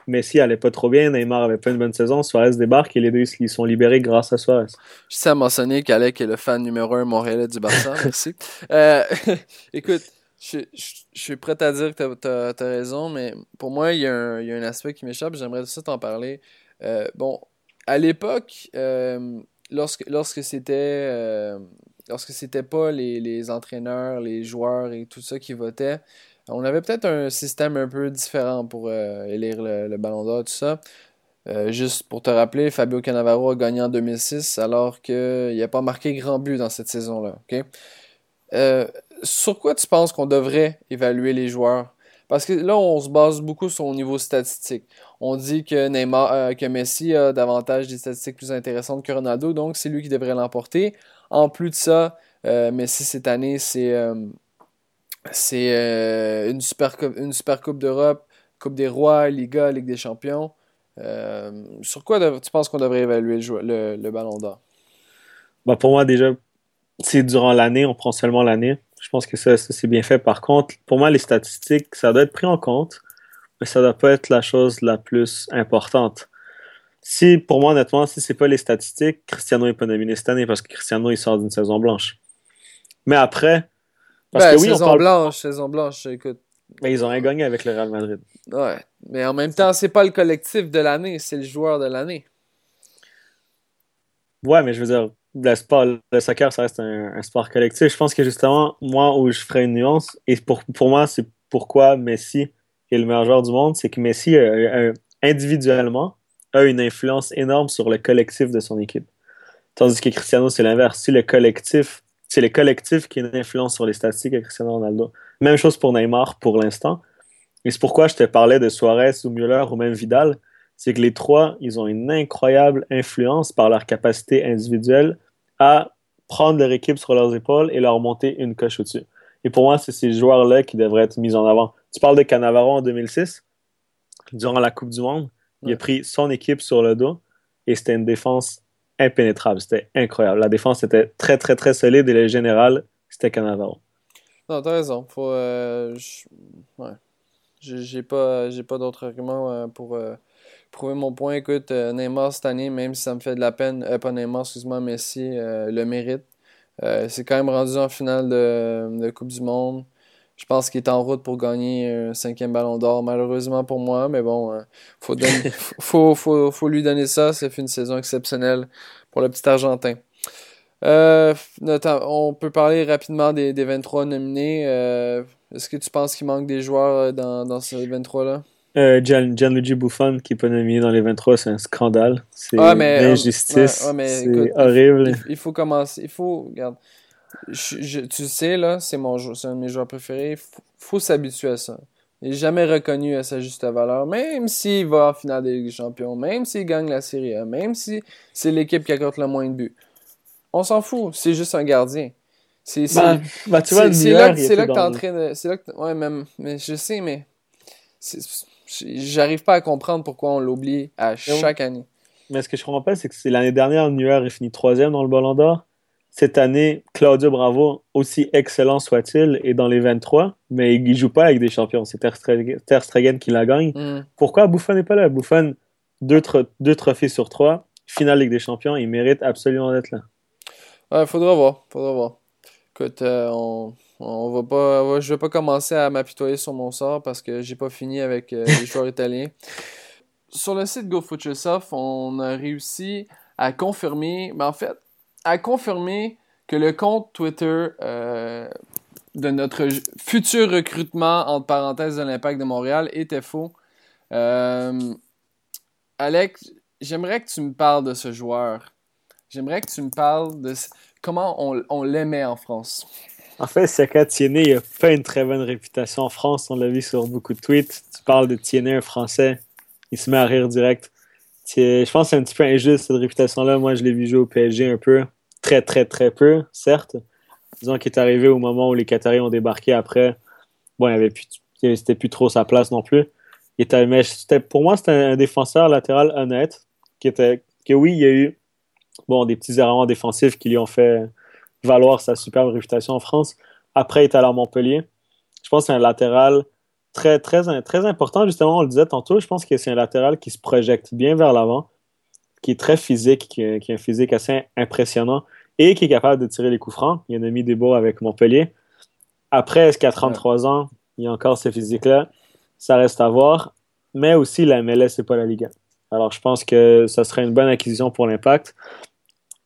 Messi allait pas trop bien, Neymar avait pas une bonne saison, Suarez débarque et les deux ils sont libérés grâce à Suarez. Je tiens à mentionner qu'Alec est le fan numéro un montréalais du Barça. [LAUGHS] Merci. Euh, [LAUGHS] écoute, je, je- suis prêt à dire que tu as, raison, mais pour moi, il y, a un, il y a un aspect qui m'échappe. J'aimerais ça t'en parler. Euh, bon, à l'époque, euh, lorsque, lorsque c'était euh, lorsque c'était pas les, les entraîneurs, les joueurs et tout ça qui votaient, on avait peut-être un système un peu différent pour élire le, le Ballon d'Or, tout ça. Juste pour te rappeler, Fabio Cannavaro a gagné en 2006 alors qu'il n'a pas marqué grand but dans cette saison-là. sur quoi tu penses qu'on devrait évaluer les joueurs? Parce que là, on se base beaucoup sur au niveau statistique. On dit que Neymar, euh, Messi a davantage des statistiques plus intéressantes que Ronaldo, donc c'est lui qui devrait l'emporter. En plus de ça, euh, Messi cette année, c'est euh, une super coupe, une super coupe d'Europe, Coupe des Rois, Liga, Ligue des Champions. Sur quoi tu penses qu'on devrait évaluer le, Ballon d'Or? Bah, pour moi, déjà, c'est durant l'année, on prend seulement l'année. Je pense que ça, c'est bien fait. Par contre, pour moi, les statistiques, ça doit être pris en compte, mais ça doit pas être la chose la plus importante. Si, pour moi, honnêtement, si c'est pas les statistiques, Cristiano est pas nominé cette année parce que Cristiano, il sort d'une saison blanche. Mais après, parce Ben, que oui, on saison parle, blanche, saison blanche, écoute. mais ils ont rien gagné avec le Real Madrid. Ouais. Mais en même temps, c'est pas le collectif de l'année, c'est le joueur de l'année. Ouais, mais je veux dire, le sport, le soccer, ça reste un, un sport collectif. Je pense que justement, moi, où je ferais une nuance, et pour, pour moi, c'est pourquoi Messi est le meilleur joueur du monde, c'est que Messi, euh, euh, individuellement, a une influence énorme sur le collectif de son équipe. Tandis que Cristiano, c'est l'inverse. Si le collectif, c'est le collectif qui a une influence sur les statistiques de Cristiano Ronaldo. Même chose pour Neymar pour l'instant. Et c'est pourquoi je te parlais de Suarez ou Müller ou même Vidal. C'est que les trois, ils ont une incroyable influence par leur capacité individuelle à prendre leur équipe sur leurs épaules et leur monter une coche au-dessus. Et pour moi, c'est ces joueurs-là qui devraient être mis en avant. Tu parles de Cannavaro en 2006, durant la Coupe du Monde. Il a pris son équipe sur le dos et c'était une défense impénétrable. C'était incroyable. La défense était très, très, très solide et le général, c'était Cannavaro. Non, t'as raison. Faut, euh, ouais. J'ai pas, pas d'autres arguments euh, pour euh, prouver mon point. Écoute, Neymar cette année, même si ça me fait de la peine, pas Neymar, excuse-moi, Messi le mérite. c'est quand même rendu en finale de Coupe du Monde. Je pense qu'il est en route pour gagner un cinquième ballon d'or, malheureusement pour moi, mais bon, euh, faut, [LAUGHS] faut, faut, faut, lui donner ça. C'est une saison exceptionnelle pour le petit Argentin. Euh, on peut parler rapidement des, des 23 nominés. Euh, est-ce que tu penses qu'il manque des joueurs dans, dans ces 23-là? Gian, Gianluigi Buffon qui n'est pas nominé dans les 23, c'est un scandale. C'est ah, une injustice. c'est horrible. Il, il, faut commencer. Il faut. Regarde, je, tu sais, là, c'est mon c'est un de mes joueurs préférés. Faut, faut s'habituer à ça. Il n'est jamais reconnu à sa juste valeur, même s'il va en finale des Champions, même s'il gagne la Série A, même si c'est l'équipe qui accorde le moins de buts. On s'en fout, c'est juste un gardien. C'est tu vois, c'est là, là que t'es en train de. C'est là que ouais, même, mais je sais, mais. J'arrive pas à comprendre pourquoi on l'oublie à chaque année. Mais ce que je comprends pas, c'est que c'est l'année dernière, Neuer est fini troisième dans le Ballon d'Or cette année, Claudio Bravo, aussi excellent soit-il, est dans les 23, mais il ne joue pas avec des champions. C'est Ter Stegen qui la gagne. Mm. Pourquoi Buffon n'est pas là? Buffon, deux, deux, trophées sur trois, finale Ligue des Champions, il mérite absolument d'être là. Ouais, faudra voir. Faudra voir. Écoute, euh, on, on va pas, je vais pas commencer à m'apitoyer sur mon sort parce que j'ai pas fini avec euh, les joueurs [LAUGHS] italiens. Sur le site GoFootYourself, on a réussi à confirmer, mais en fait, a confirmé que le compte Twitter euh, de notre futur recrutement, entre parenthèses, de l'Impact de Montréal était faux. Euh, Alex, j'aimerais que tu me parles de ce joueur. J'aimerais que tu me parles de comment on, l'aimait en France. En fait, Saka Tiennet, n'a pas une très bonne réputation en France. On l'a vu sur beaucoup de tweets. Tu parles de Tiennet, un Français. Il se met à rire direct je pense que c'est un petit peu injuste cette réputation-là. Moi, je l'ai vu jouer au PSG un peu, très, très, très peu, certes. Disons qu'il est arrivé au moment où les Qataris ont débarqué après. Bon, il avait plus, plus trop sa place non plus. Mais pour moi, c'était un défenseur latéral honnête, qui était, que oui, il y a eu, bon, des petits erreurs défensifs qui lui ont fait valoir sa superbe réputation en France. Après, il est allé à Montpellier. Je pense que c'est un latéral très, très, très important. Justement, on le disait tantôt, je pense que c'est un latéral qui se projette bien vers l'avant, qui est très physique, qui a, un physique assez impressionnant et qui est capable de tirer les coups francs. Il en a mis des beaux avec Montpellier. Après, est-ce qu'à 33 ans, il y a encore ce physique-là? Ça reste à voir. Mais aussi, la MLS, c'est pas la Ligue 1. Alors, je pense que ça serait une bonne acquisition pour l'impact.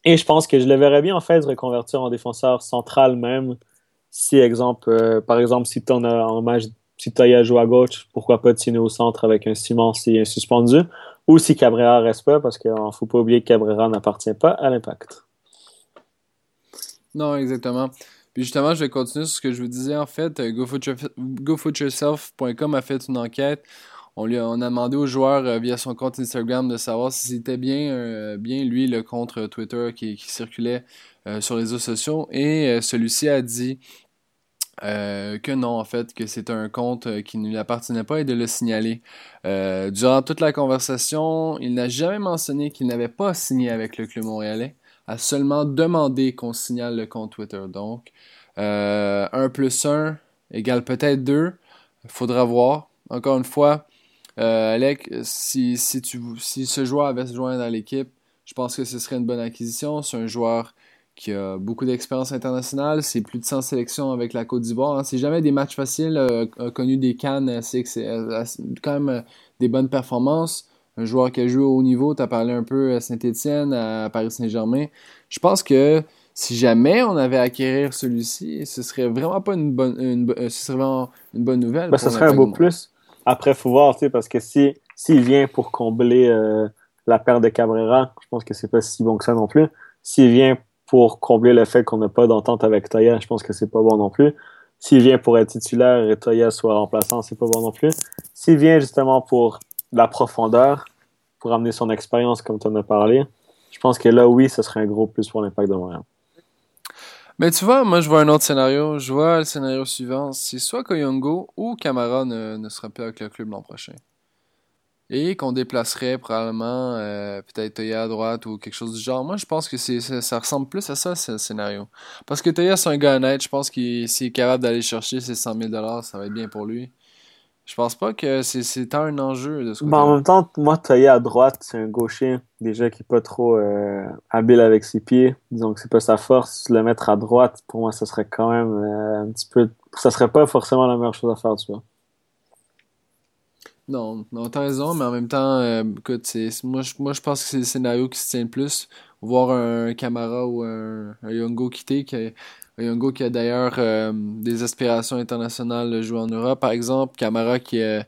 Et je pense que je le verrais bien, en fait, se reconvertir en défenseur central même. Si, exemple, euh, par exemple, si tu en as en match si Toya joue à gauche, pourquoi pas Tino au centre avec un Simon si un suspendu, ou si Cabrera reste pas, parce qu'il ne faut pas oublier que Cabrera n'appartient pas à l'impact. Non, exactement. Puis justement, je vais continuer sur ce que je vous disais. En fait, euh, GoFootYourself.com a fait une enquête. On, lui a, demandé aux joueurs euh, via son compte Instagram de savoir si c'était bien, euh, bien lui le compte Twitter qui, circulait sur les réseaux sociaux. Et celui-ci a dit euh, que non, en fait, que c'est un compte euh, qui ne lui appartenait pas et de le signaler. Euh, durant toute la conversation, il n'a jamais mentionné qu'il n'avait pas signé avec le club montréalais, a seulement demandé qu'on signale le compte Twitter. Donc, 1 plus 1 égale peut-être 2, faudra voir. Encore une fois, Alec, si, si, tu, si ce joueur avait se joindre à l'équipe, je pense que ce serait une bonne acquisition. C'est un joueur qui a beaucoup d'expérience internationale. C'est plus de 100 sélections avec la Côte d'Ivoire. Hein. C'est jamais des matchs faciles. Euh, a connu des cannes. C'est quand même euh, des bonnes performances. Un joueur qui a joué au haut niveau. Tu as parlé un peu à Saint-Etienne, à Paris Saint-Germain. Je pense que si jamais on avait à acquérir celui-ci, ce serait vraiment pas une bonne, une, euh, ce serait vraiment une bonne nouvelle. Ben, ce serait un beau plus. Après, il faut voir, parce que si s'il vient pour combler la perte de Cabrera, je pense que c'est pas si bon que ça non plus. S'il vient pour combler le fait qu'on n'a pas d'entente avec Toya, je pense que c'est pas bon non plus. S'il vient pour être titulaire et Toya soit remplaçant, c'est pas bon non plus. S'il vient justement pour la profondeur, pour amener son expérience comme tu en as parlé, je pense que là, oui, ce serait un gros plus pour l'impact de Montréal. Mais tu vois, moi je vois un autre scénario. Je vois le scénario suivant. C'est soit Koyongo ou Camara ne, ne sera plus avec le club l'an prochain. Et qu'on déplacerait probablement euh, peut-être Toya à droite ou quelque chose du genre. Moi je pense que c'est, ça, ressemble plus à ça, ce scénario. Parce que Toya c'est un gars honnête. Je pense qu'il s'il est capable d'aller chercher ses 100 000 ça va être bien pour lui. Je pense pas que c'est tant un enjeu de ce côté. en même temps, moi, tailler à droite, c'est un gaucher déjà qui est pas trop euh, habile avec ses pieds. Disons que c'est pas sa force. Le mettre à droite, pour moi, ça serait quand même euh, un petit peu. Ça serait pas forcément la meilleure chose à faire, tu vois. Non, non, t'as raison, mais en même temps, euh, écoute, moi, je, moi je pense que c'est le scénario qui se tient le plus. Voir un Camara ou un, un Yongo quitter, qui Yongo qui a d'ailleurs euh, des aspirations internationales de jouer en Europe, par exemple. Camara qui, a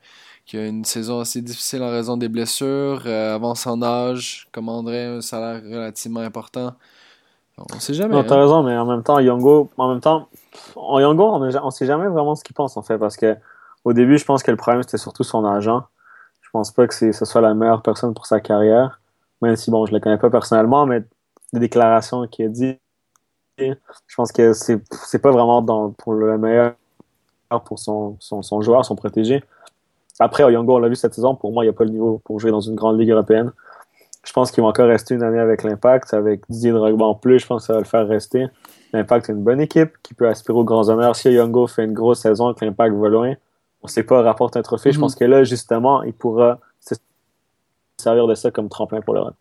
une saison assez difficile en raison des blessures, euh, avance en âge, commanderait un salaire relativement important. On sait jamais. Non, t'as hein. raison, mais en même temps, Yongo, en même temps, en Yongo, on ne sait jamais vraiment ce qu'il pense, en fait, parce que au début, je pense que le problème, c'était surtout son agent. Je pense pas que ce soit la meilleure personne pour sa carrière, même si, bon, je le connais pas personnellement, mais des déclarations qu'il a dit je pense que c'est, c'est pas vraiment pour le meilleur pour son, son, joueur, son protégé. Après, Oyongo, on l'a vu cette saison, pour moi, il n'y a pas le niveau pour jouer dans une grande ligue européenne. Je pense qu'il va encore rester une année avec l'Impact. Avec Didier Drogba en plus, je pense que ça va le faire rester. L'Impact est une bonne équipe qui peut aspirer aux grands honneurs. Si Oyongo fait une grosse saison que l'Impact va loin, on sait pas, rapporte un trophée. Je mhm. pense que là, justement, il pourra se servir de ça comme tremplin pour l'Europe.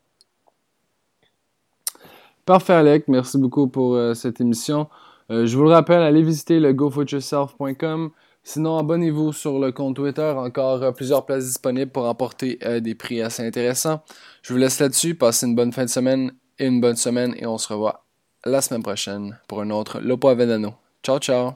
Parfait, Alec. Merci beaucoup pour euh, cette émission. Euh, je vous le rappelle, allez visiter le gofootyourself.com. Sinon, abonnez-vous sur le compte Twitter. Encore euh, plusieurs places disponibles pour emporter des prix assez intéressants. Je vous laisse là-dessus. Passez une bonne fin de semaine et une bonne semaine. Et on se revoit la semaine prochaine pour un autre Lopo Avenano. Ciao, ciao.